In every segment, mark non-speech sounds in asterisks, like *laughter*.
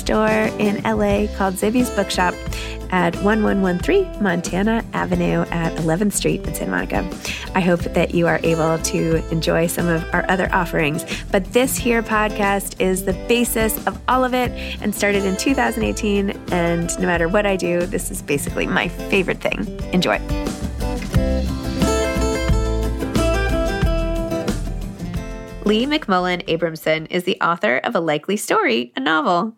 bookstore in LA called Zibby's Bookshop at 1113 Montana Avenue at 11th Street in Santa Monica. I hope that you are able to enjoy some of our other offerings. But this here podcast is the basis of all of it and started in 2018. And no matter what I do, this is basically my favorite thing. Enjoy. Leigh McMullan Abramson is the author of A Likely Story, a novel.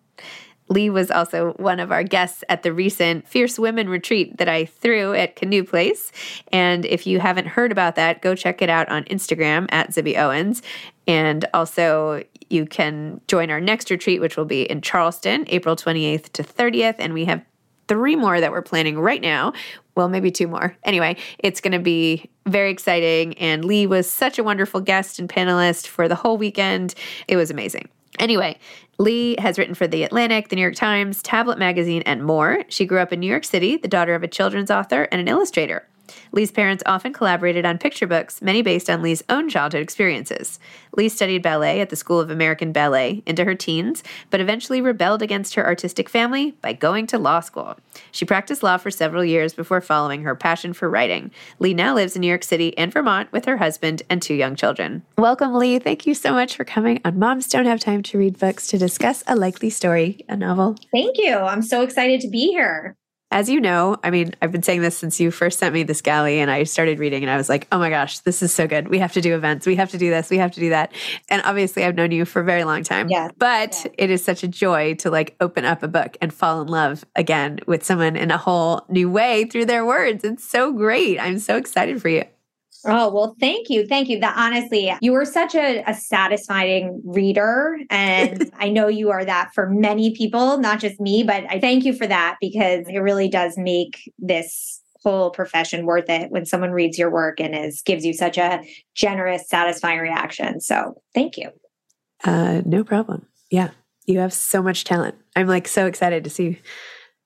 Leigh was also one of our guests at the recent Fierce Women retreat that I threw at Canoe Place. And if you haven't heard about that, go check it out on Instagram at Zibby Owens. And also, you can join our next retreat, which will be in Charleston, April 28th to 30th. And we have three more that we're planning right now. Well, maybe two more. Anyway, it's going to be very exciting. And Leigh was such a wonderful guest and panelist for the whole weekend. It was amazing. Anyway, Leigh has written for The Atlantic, The New York Times, Tablet Magazine, and more. She grew up in New York City, the daughter of a children's author and an illustrator. Leigh's parents often collaborated on picture books, many based on Leigh's own childhood experiences. Leigh studied ballet at the School of American Ballet into her teens, but eventually rebelled against her artistic family by going to law school. She practiced law for several years before following her passion for writing. Leigh now lives in New York City and Vermont with her husband and two young children. Welcome, Leigh. Thank you so much for coming on Moms Don't Have Time to Read Books to discuss a likely story, a novel. Thank you. I'm so excited to be here as you know, I mean, I've been saying this since you first sent me this galley and I started reading and I was like, oh my gosh, this is so good. We have to do events. We have to do this. We have to do that. And obviously, I've known you for a very long time. Yeah. But yeah. it is such a joy to like open up a book and fall in love again with someone in a whole new way through their words. It's so great. I'm so excited for you. Oh, well, thank you. Thank you. That honestly, you are such a, a satisfying reader. And *laughs* I know you are that for many people, not just me, but I thank you for that because it really does make this whole profession worth it when someone reads your work and is gives you such a generous, satisfying reaction. So thank you. Uh, no problem. Yeah. You have so much talent. I'm like so excited to see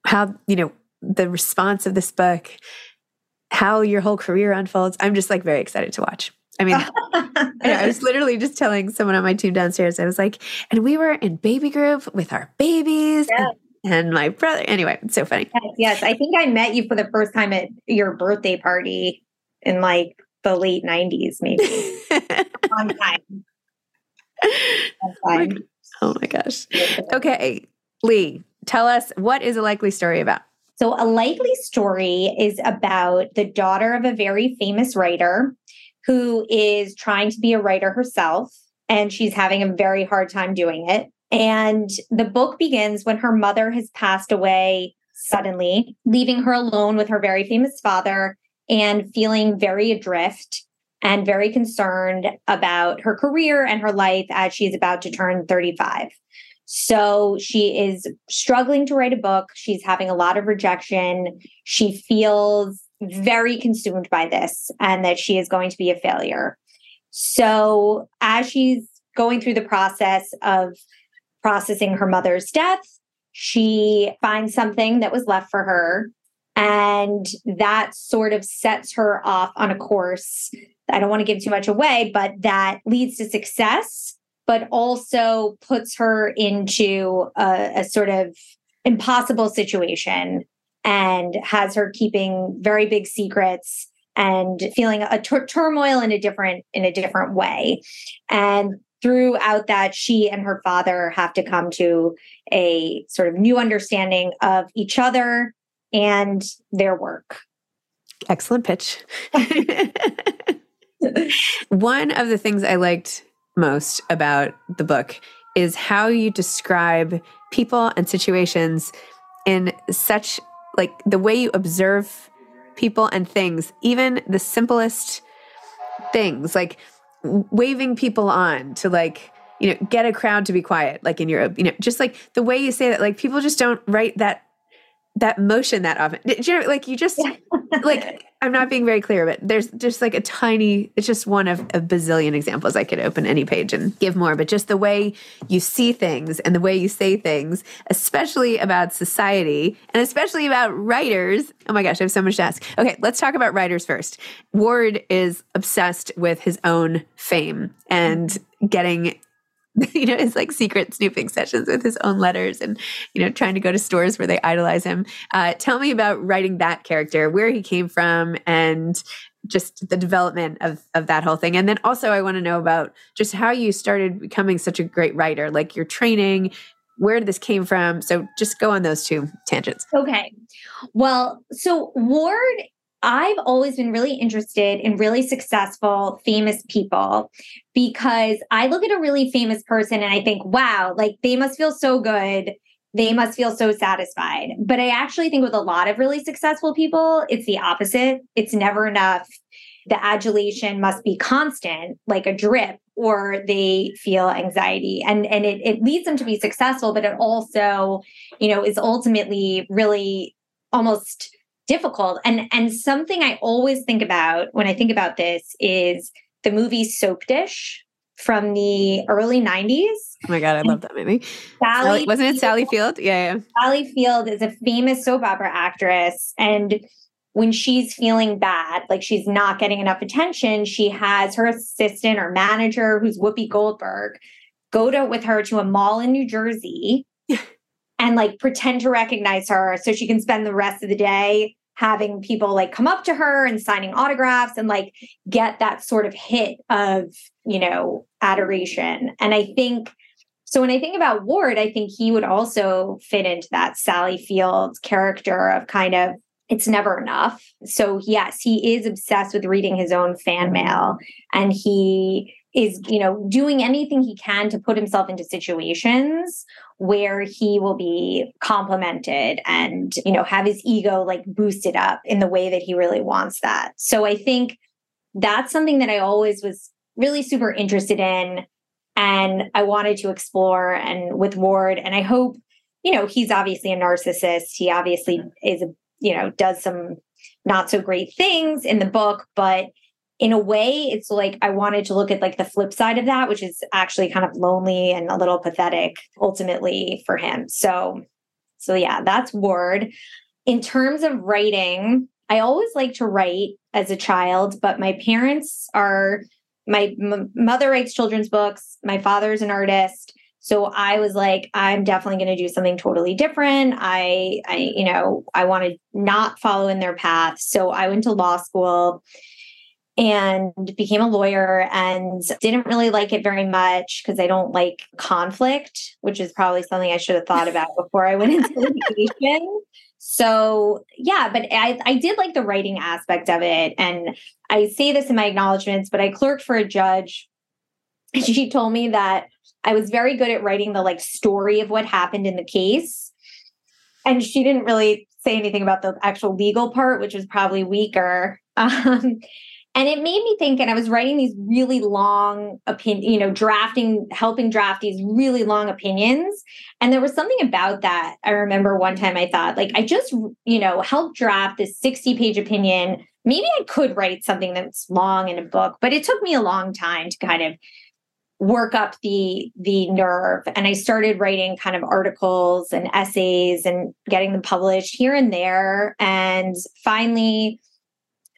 how, you know, the response of this book, how your whole career unfolds. I'm just like very excited to watch. I mean, *laughs* I, know, I, was literally just telling someone on my team downstairs, I was like, and we were in baby group with our babies. Yeah. And, and my brother. Anyway, it's so funny. Yes, yes, I think I met you for the first time at your birthday party in like the late 90s, maybe. *laughs* On time. Oh on time. Oh my gosh. Okay, Leigh, tell us what is a likely story about? So, a likely story is about the daughter of a very famous writer who is trying to be a writer herself, and she's having a very hard time doing it. And the book begins when her mother has passed away suddenly, leaving her alone with her very famous father and feeling very adrift and very concerned about her career and her life as she's about to turn 35. So she is struggling to write a book. She's having a lot of rejection. She feels very consumed by this and that she is going to be a failure. So, as she's going through the process of processing her mother's death, she finds something that was left for her. And that sort of sets her off on a course. I don't want to give too much away, but that leads to success, but also puts her into a, a sort of impossible situation and has her keeping very big secrets and feeling a turmoil in a different in a different way. And throughout that she and her father have to come to a sort of new understanding of each other and their work. Excellent pitch. *laughs* One of the things i liked most about the book is how you describe people and situations in such like the way you observe people and things, even the simplest things, like waving people on to like, you know, get a crowd to be quiet, like in Europe, you know, just like the way you say that, like people just don't write that that motion that often. You know, like you just like *laughs* I'm not being very clear, but there's just like a tiny. It's just one of a bazillion examples. I could open any page and give more, but just the way you see things and the way you say things, especially about society and especially about writers. Oh my gosh, I have so much to ask. Okay, let's talk about writers first. Ward is obsessed with his own fame and getting *laughs* you know, his like secret snooping sessions with his own letters and, you know, trying to go to stores where they idolize him. Uh, tell me about writing that character, where he came from, and just the development of, of that whole thing. And then also, I want to know about just how you started becoming such a great writer, like your training, where this came from. So just go on those two tangents. Okay. Well, so Ward I've always been really interested in really successful, famous people because I look at a really famous person and I think, wow, like they must feel so good. They must feel so satisfied. But I actually think with a lot of really successful people, it's the opposite. It's never enough. The adulation must be constant, like a drip, or they feel anxiety. And, and it, it leads them to be successful, but it also, you know, is ultimately really almost difficult. And and something I always think about when I think about this is the movie Soapdish from the early 90s. Oh my god, I love that movie. Sally, wasn't it Sally Field? Yeah, yeah. Sally Field is a famous soap opera actress and when she's feeling bad, like she's not getting enough attention, she has her assistant or manager, who's Whoopi Goldberg, go to with her to a mall in New Jersey and like pretend to recognize her so she can spend the rest of the day having people like come up to her and signing autographs and like get that sort of hit of, you know, adoration. And I think so when I think about Ward, I think he would also fit into that Sally Fields character of kind of it's never enough. So yes, he is obsessed with reading his own fan mail and he is, you know, doing anything he can to put himself into situations where he will be complimented and, you know, have his ego like boosted up in the way that he really wants that. So I think that's something that I always was really super interested in and I wanted to explore and with Ward and I hope you know he's obviously a narcissist he obviously mm-hmm. is a you know does some not so great things in the book but in a way it's like i wanted to look at like the flip side of that which is actually kind of lonely and a little pathetic ultimately for him so So yeah, that's Ward. In terms of writing, I always like to write as a child, but my parents are my m- mother writes children's books, my father's an artist. So I was like, I'm definitely going to do something totally different. I, I, you know, I want to not follow in their path. So I went to law school and became a lawyer and didn't really like it very much because I don't like conflict, which is probably something I should have thought about before I went into litigation. So yeah, but I, I did like the writing aspect of it. And I say this in my acknowledgments, but I clerked for a judge. And *laughs* she told me that I was very good at writing the like story of what happened in the case. And she didn't really say anything about the actual legal part, which was probably weaker. *laughs* Um, and it made me think, and I was writing these really long opinion, you know, drafting, helping draft these really long opinions. And there was something about that. I remember one time I thought, like, I just, you know, helped draft this 60 page opinion. Maybe I could write something that's long in a book, but it took me a long time to kind of work up the the nerve and i started writing kind of articles and essays and getting them published here and there and finally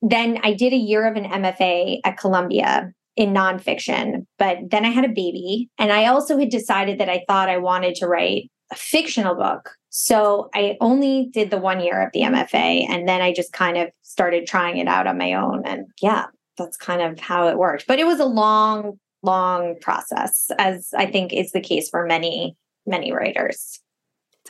then I did a year of an MFA at Columbia in nonfiction, but then I had a baby. And I also had decided that I thought I wanted to write a fictional book. So I only did the one year of the MFA. And then I just kind of started trying it out on my own. And yeah, that's kind of how it worked. But it was a long, long process, as I think is the case for many, many writers.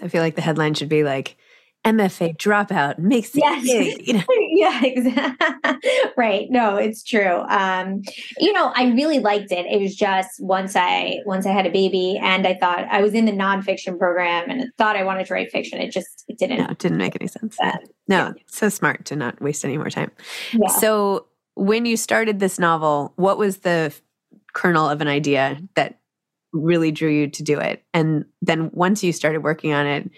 I feel like the headline should be like, MFA dropout makes it big. You know? *laughs* yeah, exactly. *laughs* right. No, it's true. Um, you know, I really liked it. It was just once I once I had a baby and I thought I was in the nonfiction program and thought I wanted to write fiction. It just it didn't. No, it didn't make any sense. no, yeah. so smart to not waste any more time. Yeah. So when you started this novel, what was the kernel of an idea that really drew you to do it? And then once you started working on it,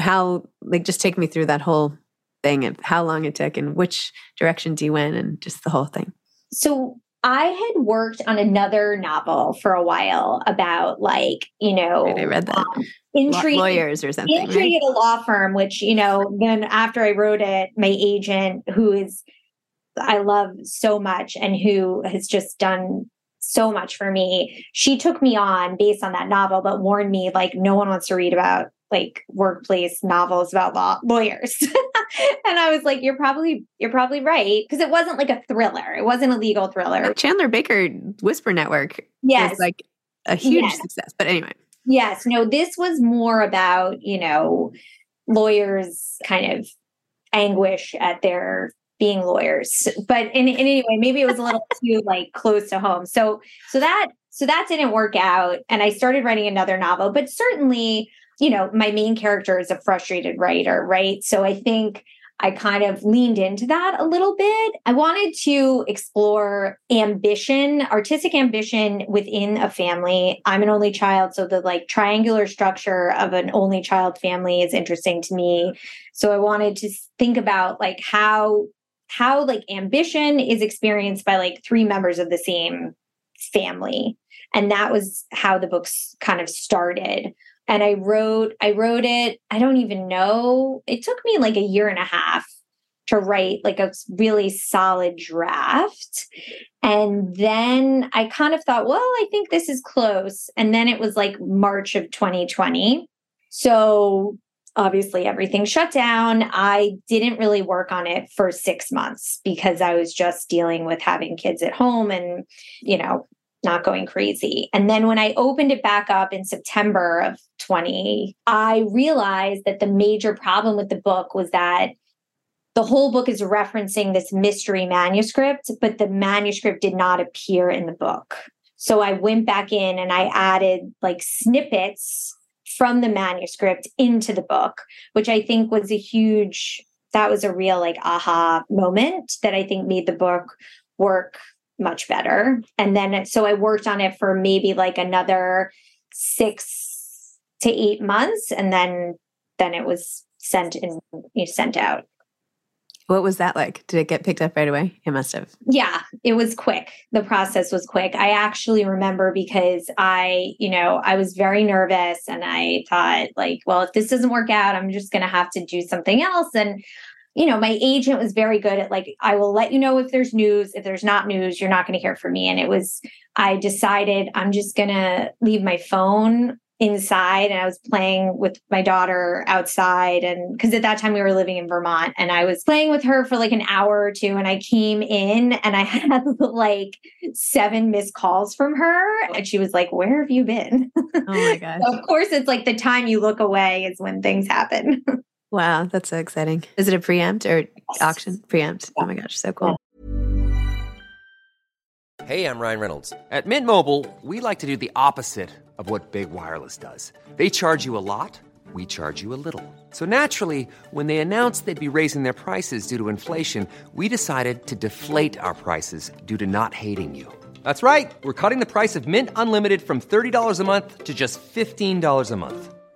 how like just take me through that whole thing and how long it took and which direction you went and just the whole thing. So I had worked on another novel for a while about like, you know, right, I read that. Um, intrigue, lawyers or something. Intrigue right? at a law firm, which, you know, then after I wrote it, my agent, who is I love so much and who has just done so much for me, she took me on based on that novel, but warned me like no one wants to read about like workplace novels about law lawyers. *laughs* and I was like, you're probably you're probably right because it wasn't like a thriller. It wasn't a legal thriller. Chandler Baker Whisper Network yes. was like a huge yes. success. But anyway. Yes, no, this was more about, you know, lawyers kind of anguish at their being lawyers. But in, in anyway, maybe it was a little *laughs* too like close to home. So so that so that didn't work out. And I started writing another novel, but certainly you know, my main character is a frustrated writer, right? So I think I kind of leaned into that a little bit. I wanted to explore ambition, artistic ambition within a family. I'm an only child, so the like triangular structure of an only child family is interesting to me. So I wanted to think about like how how like ambition is experienced by like three members of the same family. And that was how the books kind of started and I wrote I wrote it I don't even know it took me like a year and a half to write like a really solid draft and then I kind of thought well I think this is close and then it was like March of 2020 so obviously everything shut down. I didn't really work on it for 6 months because I was just dealing with having kids at home and you know not going crazy. And then when I opened it back up in September of 20, I realized that the major problem with the book was that the whole book is referencing this mystery manuscript, but the manuscript did not appear in the book. So I went back in and I added like snippets from the manuscript into the book, which I think was a huge, that was a real like aha moment that I think made the book work much better. And then so I worked on it for maybe like another six to eight months, and then then it was sent and you sent out. What was that like? Did it get picked up right away? It must have. Yeah, it was quick. The process was quick. I actually remember because I, you know, I was very nervous and I thought, like, well, if this doesn't work out, I'm just going to have to do something else. And, you know, my agent was very good at like, I will let you know if there's news. If there's not news, you're not going to hear from me. And it was, I decided I'm just going to leave my phone inside and I was playing with my daughter outside. And because at that time we were living in Vermont and I was playing with her for like an hour or two. And I came in and I *laughs* had like seven missed calls from her. And she was like, Where have you been? Oh my *laughs* gosh. so of course, it's like the time you look away is when things happen. *laughs* wow, that's so exciting. Is it a preempt or auction? Preempt. Oh my gosh, so cool. Hey, I'm Ryan Reynolds. At Mint Mobile, we like to do the opposite of what Big Wireless does. They charge you a lot, we charge you a little. So naturally, when they announced they'd be raising their prices due to inflation, we decided to deflate our prices due to not hating you. That's right. We're cutting the price of Mint Unlimited from $30 a month to just $15 a month.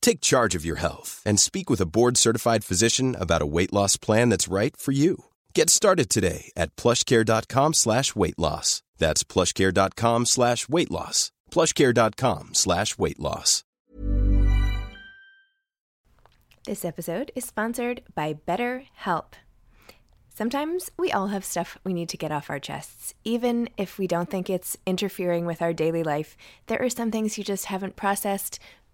Take charge of your health and speak with a board-certified physician about a weight loss plan that's right for you. Get started today at plushcare.com slash weight loss. That's plushcare.com slash weight loss. plushcare.com slash weight loss. This episode is sponsored by BetterHelp. Sometimes we all have stuff we need to get off our chests. Even if we don't think it's interfering with our daily life, there are some things you just haven't processed,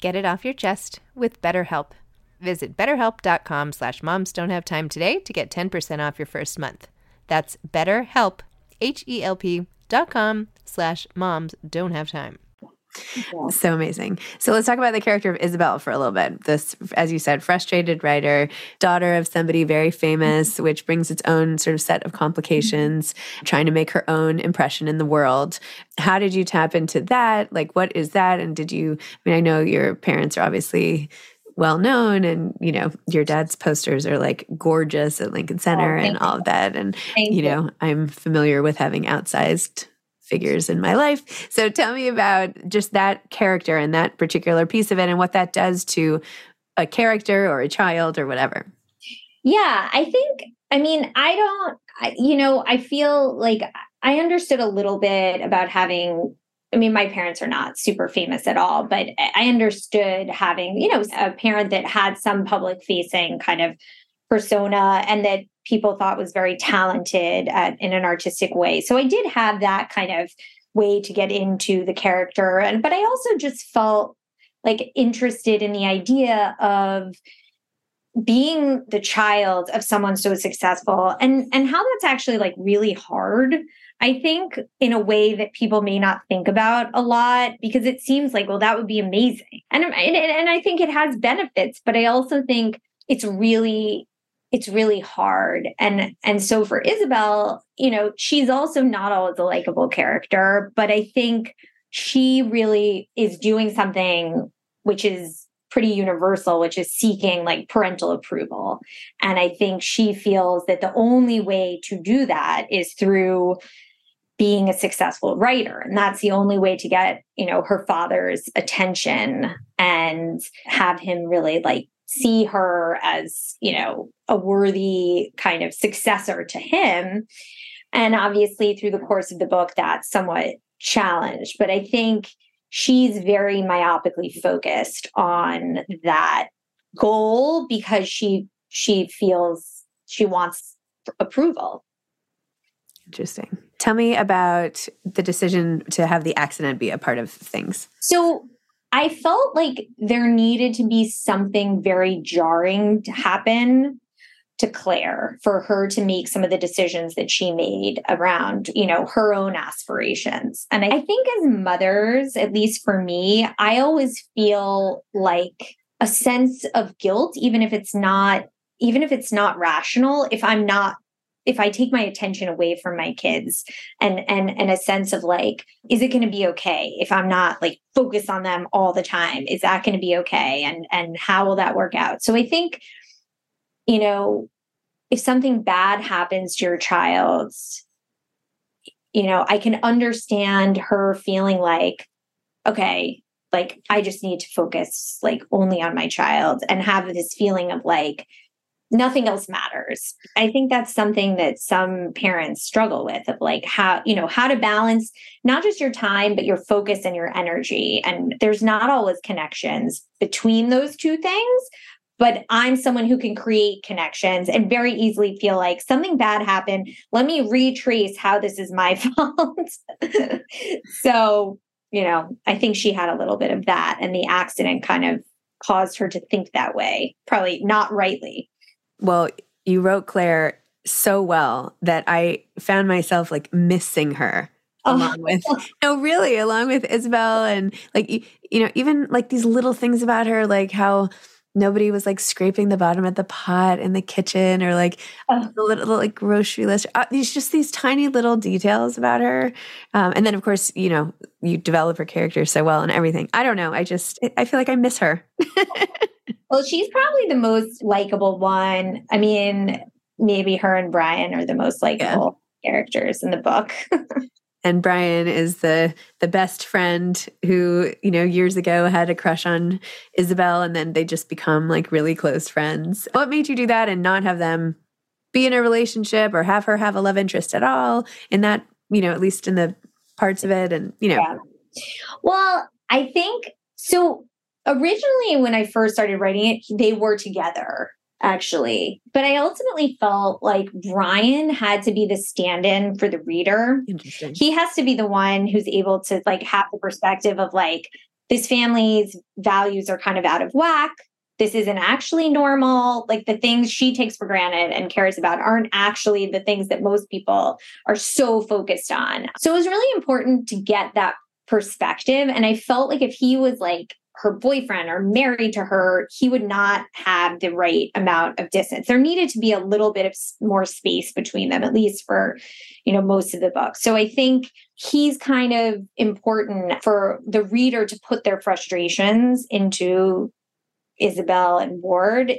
Get it off your chest with BetterHelp. Visit betterhelp.com slash moms don't have time today to get 10% off your first month. That's betterhelp, H-E-L-P slash moms don't have time. So amazing. So let's talk about the character of Isabel for a little bit. This, as you said, frustrated writer, daughter of somebody very famous, mm-hmm. which brings its own sort of set of mm-hmm. complications, trying to make her own impression in the world. How did you tap into that? Like, what is that? And did you, I mean, I know your parents are obviously well known and you know your dad's posters are like gorgeous at lincoln oh, center Oh, and all of that and you you. know i'm familiar with having outsized figures in my life. So tell me about just that character and that particular piece of it and what that does to a character or a child or whatever. Yeah, I think, I mean, I don't, you know, I feel like I understood a little bit about having, I mean, my parents are not super famous at all, but I understood having, you know, a parent that had some public facing kind of persona and that people thought was very talented at, in an artistic way. So I did have that kind of way to get into the character. And, but I also just felt like interested in the idea of, being the child of someone so successful and and how that's actually like really hard i think in a way that people may not think about a lot because it seems like well that would be amazing and and, and i think it has benefits but i also think it's really it's really hard and and so for isabel you know she's also not always a likable character but i think she really is doing something which is pretty universal, which is seeking like parental approval. And I think she feels that the only way to do that is through being a successful writer and that's the only way to get you know her father's attention and have him really like see her as you know a worthy kind of successor to him and obviously through the course of the book that's somewhat challenged but i think she's very myopically focused on that goal because she she feels she wants approval Interesting. Tell me about the decision to have the accident be a part of things. So I felt like there needed to be something very jarring to happen to Claire for her to make some of the decisions that she made around, you know, her own aspirations. And I think as mothers, at least for me, I always feel like a sense of guilt even if it's not even if it's not rational if I'm not if I take my attention away from my kids and and and a sense of like, is it going to be okay if I'm not like focused on them all the time? Is that going to be okay? And and how will that work out? So I think, you know, if something bad happens to your child, you know, I can understand her feeling like, okay, like I just need to focus like only on my child and have this feeling of like, nothing else matters. I think that's something that some parents struggle with of like how, you know, how to balance not just your time, but your focus and your energy. And there's not always connections between those two things. But I'm someone who can create connections and very easily feel like something bad happened. Let me retrace how this is my *laughs* fault. so, you know, I think she had a little bit of that, and the accident kind of caused her to think that way, probably not rightly. Well, you wrote Claire so well that I found myself like missing her oh. along with *laughs* no really along with Isabel and like you, you know even like these little things about her like how nobody was like scraping the bottom of the pot in the kitchen or like oh. the little, little, like grocery list. Uh, these just these tiny little details about her, um, and then of course you know you develop her character so well and everything. I don't know. I just I feel like I miss her. *laughs* Well, she's probably the most likable one. I mean, maybe her and Brian are the most likable yeah. characters in the book. *laughs* and Brian is the the best friend who, you know, years ago had a crush on Isabel and then they just become like really close friends. What made you do that and not have them be in a relationship or have her have a love interest at all in that, you know, at least in the parts of it and, you know. Yeah. Well, I think so originally when I first started writing it, they were together actually. But I ultimately felt like Brian had to be the stand-in for the reader. Interesting. He has to be the one who's able to like have the perspective of like this family's values are kind of out of whack. This isn't actually normal. Like the things she takes for granted and cares about aren't actually the things that most people are so focused on. So it was really important to get that perspective. And I felt like if he was like her boyfriend or married to her, he would not have the right amount of distance. There needed to be a little bit of more space between them, at least for, you know, most of the book. So I think he's kind of important for the reader to put their frustrations into Isabel and Ward.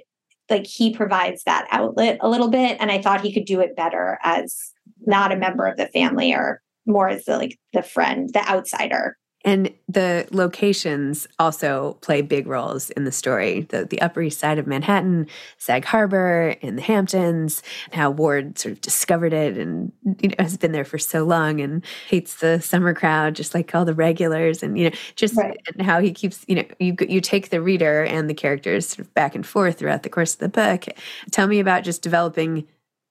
Like he provides that outlet a little bit. And I thought he could do it better as not a member of the family or more as the, like the friend, the outsider. And the locations also play big roles in the story. The, the Upper East Side of Manhattan, Sag Harbor, and the Hamptons, and how Ward sort of discovered it and you know, has been there for so long and hates the summer crowd, just like all the regulars, and you know, just right. how he keeps, you know, you you take the reader and the characters sort of back and forth throughout the course of the book. Tell me about just developing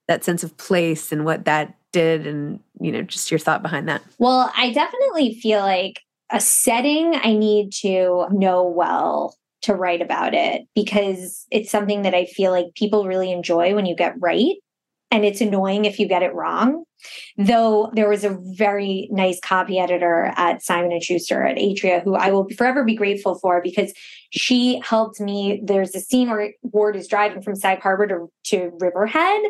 that sense of place and what that did and you know just your thought behind that well i definitely feel like a setting I need to know well to write about it because it's something that I feel like people really enjoy when you get right. And it's annoying if you get it wrong. Though there was a very nice copy editor at Simon and Schuster at Atria who I will forever be grateful for because she helped me. There's a scene where Ward is driving from Sag Harbor to, to Riverhead,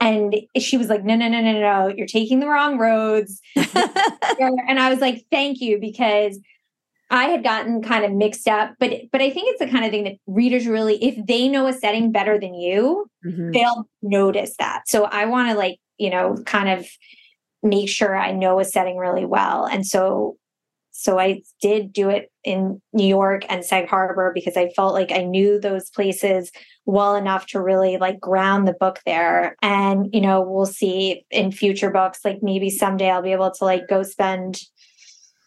and she was like, "No, no, no, no, no, you're taking the wrong roads." *laughs* and I was like, "Thank you," because I had gotten kind of mixed up, but but I think it's the kind of thing that readers really, if they know a setting better than you, mm-hmm. they'll notice that. So I want to like you know kind of make sure I know a setting really well. And so so I did do it in New York and Sag Harbor because I felt like I knew those places well enough to really like ground the book there. And, you know, we'll see in future books, like maybe someday I'll be able to like go spend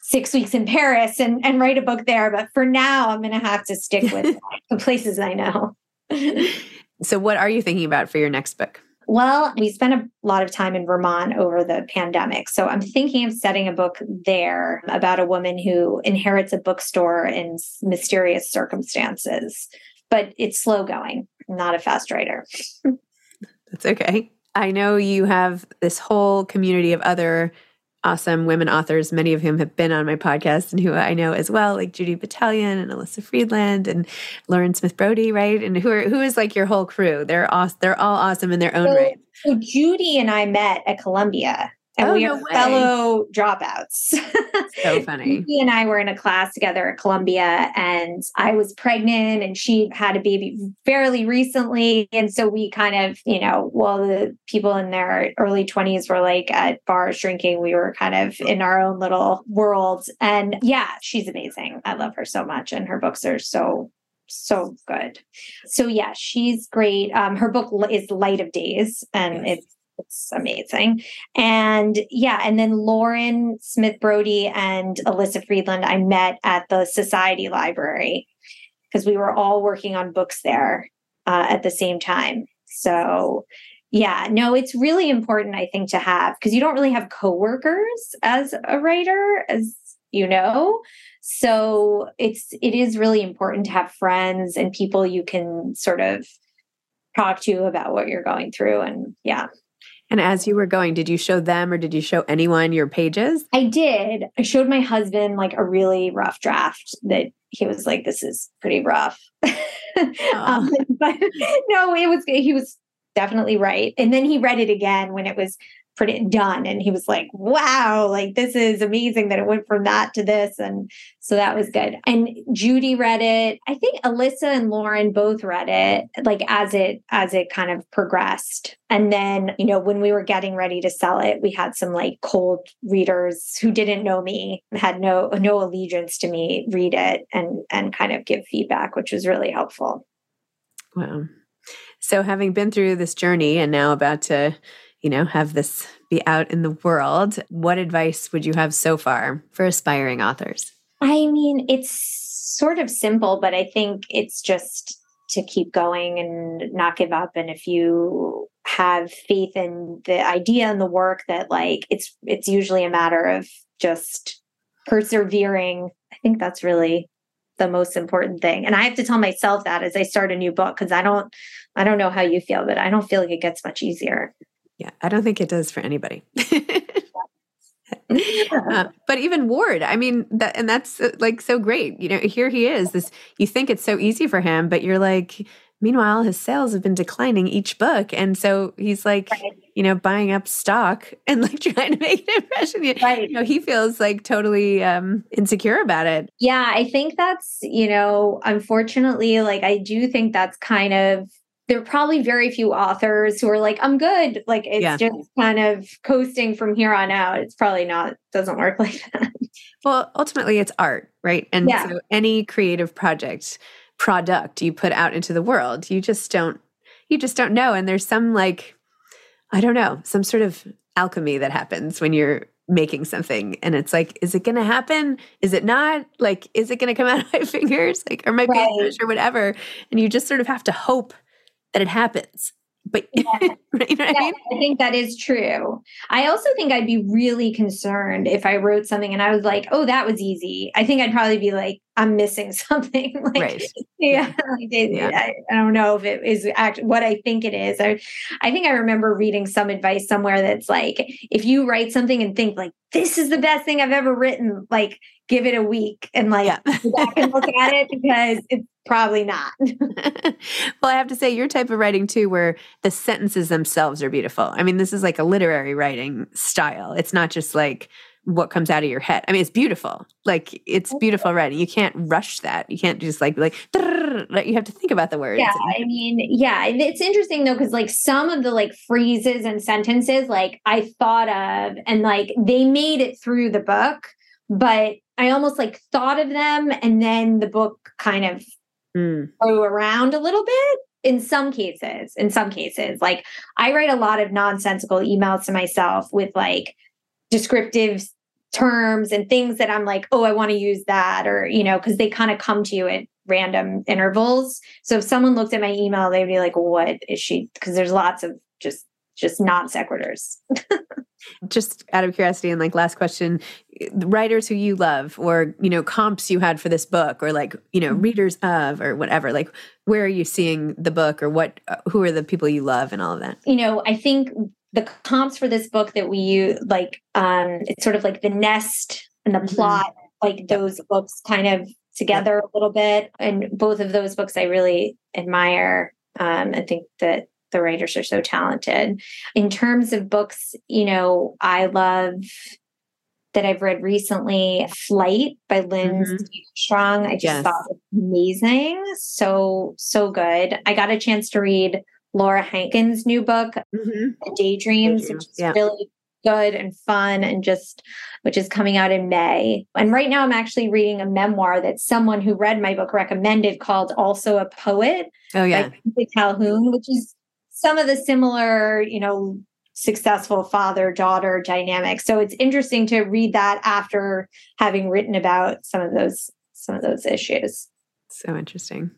six weeks in Paris and, and write a book there. But for now, I'm going to have to stick with *laughs* the places I know. so, what are you thinking about for your next book? Well, we spent a lot of time in Vermont over the pandemic. So I'm thinking of setting a book there about a woman who inherits a bookstore in mysterious circumstances. But it's slow going, I'm not a fast writer. That's okay. I know you have this whole community of other awesome women authors, many of whom have been on my podcast and who I know as well, like Judy Batalion and Alyssa Friedland and Lauren Smith Brody, right? And who are who is like your whole crew? They're awesome. They're all awesome in their own so, right. So Judy and I met at Columbia and oh, we are no fellow dropouts. *laughs* So funny. he and I were in a class together at Columbia, and I was pregnant, and she had a baby fairly recently. And so we kind of, you know, while the people in their early 20s were like at bars drinking, we were kind of in our own little world. And yeah, she's amazing. I love her so much, and her books are so so good. So yeah, she's great. Um, her book is Light of Days, and yes. it's it's amazing. And yeah, and then Lauren Smith Brody and Alyssa Friedland, I met at the Society Library because we were all working on books there uh, at the same time. So yeah, no, it's really important, I think, to have because you don't really have coworkers as a writer, as you know. So it's it is really important to have friends and people you can sort of talk to about what you're going through. And yeah. And as you were going, did you show them or did you show anyone your pages? I did. I showed my husband like a really rough draft that he was like, this is pretty rough. *laughs* um, but *laughs* no, it was, he was definitely right. And then he read it again when it was pretty done. And he was like wow like this is amazing that it went from that to this. And so that was good. And judy read it. I think Alyssa and lauren both read it like as it as it kind of progressed. And then you know when we were getting ready to sell it we had some like cold readers who didn't know me had no no allegiance to me read it and and kind of give feedback which was really helpful. Wow. So having been through this journey and now about to you know, have this be out in the world. What advice would you have so far for aspiring authors? I mean, it's sort of simple, but I think it's just to keep going and not give up. And if you have faith in the idea and the work that like it's it's usually a matter of just persevering. I think that's really the most important thing. And I have to tell myself that as I start a new book because I don't I don't know how you feel, but I don't feel like it gets much easier. Yeah, I don't think it does for anybody. *laughs* uh, but even Ward, I mean, that and that's uh, like so great. You know, here he is. This you think it's so easy for him, but you're like, meanwhile, his sales have been declining each book, and so he's like, right. you know, buying up stock *laughs* and like trying to make an impression. Right. You know, he feels like totally um, insecure about it. Yeah, I think that's you know, unfortunately, like I do think that's kind of there are probably very few authors who are like, I'm good. Like it's yeah. just kind of coasting from here on out. It's probably not, doesn't work *laughs* like that. Well, ultimately it's art, right? And yeah. so any creative project, product you put out into the world, you just don't, you just don't know. And there's some like, I don't know, some sort of alchemy that happens when you're making something and it's like is it going to happen is it not like is it going to come out of my *laughs* fingers like or my right. or whatever and you just sort of have to hope that it happens. But *laughs* yeah. you know yeah, I, mean? I think that is true. I also think I'd be really concerned if I wrote something and I was like, "Oh, that was easy." I think I'd probably be like, "I'm missing *laughs* something." like, right. *laughs* Yeah, *laughs* like it, yeah. I, I, don't know if it is act what I think it is. I, I think I remember reading some advice somewhere that's like, if you write something and think like, "This is the best thing I've ever written," like give it a week and like yeah. go back and look at it because it's probably not. well, I have to say, your type of writing too, where the sentences themselves are beautiful. I mean, this is like a literary writing style. It's not just like what comes out of your head. I mean, it's beautiful. Like it's beautiful writing. You can't rush that. You can't just like like you have to think about the words. Yeah, I mean, yeah, it's interesting though cuz like some of the like phrases and sentences like I thought of and like they made it through the book, but I almost like thought of them and then the book kind of mm. threw around a little bit in some cases in some cases like i write a lot of nonsensical emails to myself with like descriptive terms and things that i'm like oh i want to use that or you know because they kind of come to you at random intervals. So if someone looked at my email they'd be like what is she? Because there's lots of just just non sequiturs. *laughs* Just out of curiosity and like last question writers who you love or you know comps you had for this book or like you know mm-hmm. readers of or whatever like where are you seeing the book or what uh, who are the people you love and all of that? You know i think the comps for this book that we use like um it's sort of like the nest and the mm-hmm. plot like those books kind of together a little bit and both of those books i really admire um i think that the writers are so talented. In terms of books, you know, I love that I've read recently, Flight by Lynn mm-hmm. Strong. I just yes. thought it was amazing. So, so good. I got a chance to read Laura Hankin's new book, mm-hmm. Daydreams, which is yeah. really good and fun and just which is coming out in May. And right now I'm actually reading a memoir that someone who read my book recommended called Also a Poet. Oh yeah. By Calhoun, which is some of the similar, you know, successful father daughter dynamics. So it's interesting to read that after having written about some of those some of those issues. So interesting.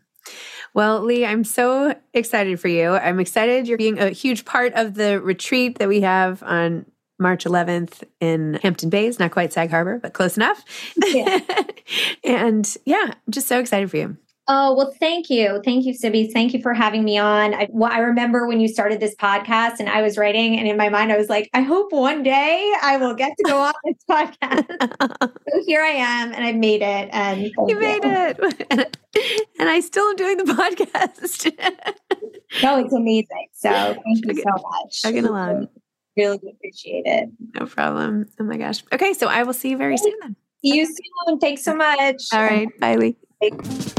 Well, Leigh, I'm so excited for you. I'm excited you're being a huge part of the retreat that we have on March 11th in Hampton Bays, not quite Sag Harbor, but close enough. Yeah. *laughs* and yeah, I'm just so excited for you. Oh, well, thank you. Thank you, Zibby. Thank you for having me on. I, well, I remember when you started this podcast and I was writing, and in my mind, I was like, I hope one day I will get to go on this *laughs* podcast. *laughs* so here I am, and I made it. And you made you. it. *laughs* and I still am doing the podcast. no, it's amazing. So thank you so much. Chugging along. Really appreciate it. No problem. Oh my gosh. Okay, so I will see you very soon then. See you soon. Thanks so much. All right. Bye, Leigh. Bye.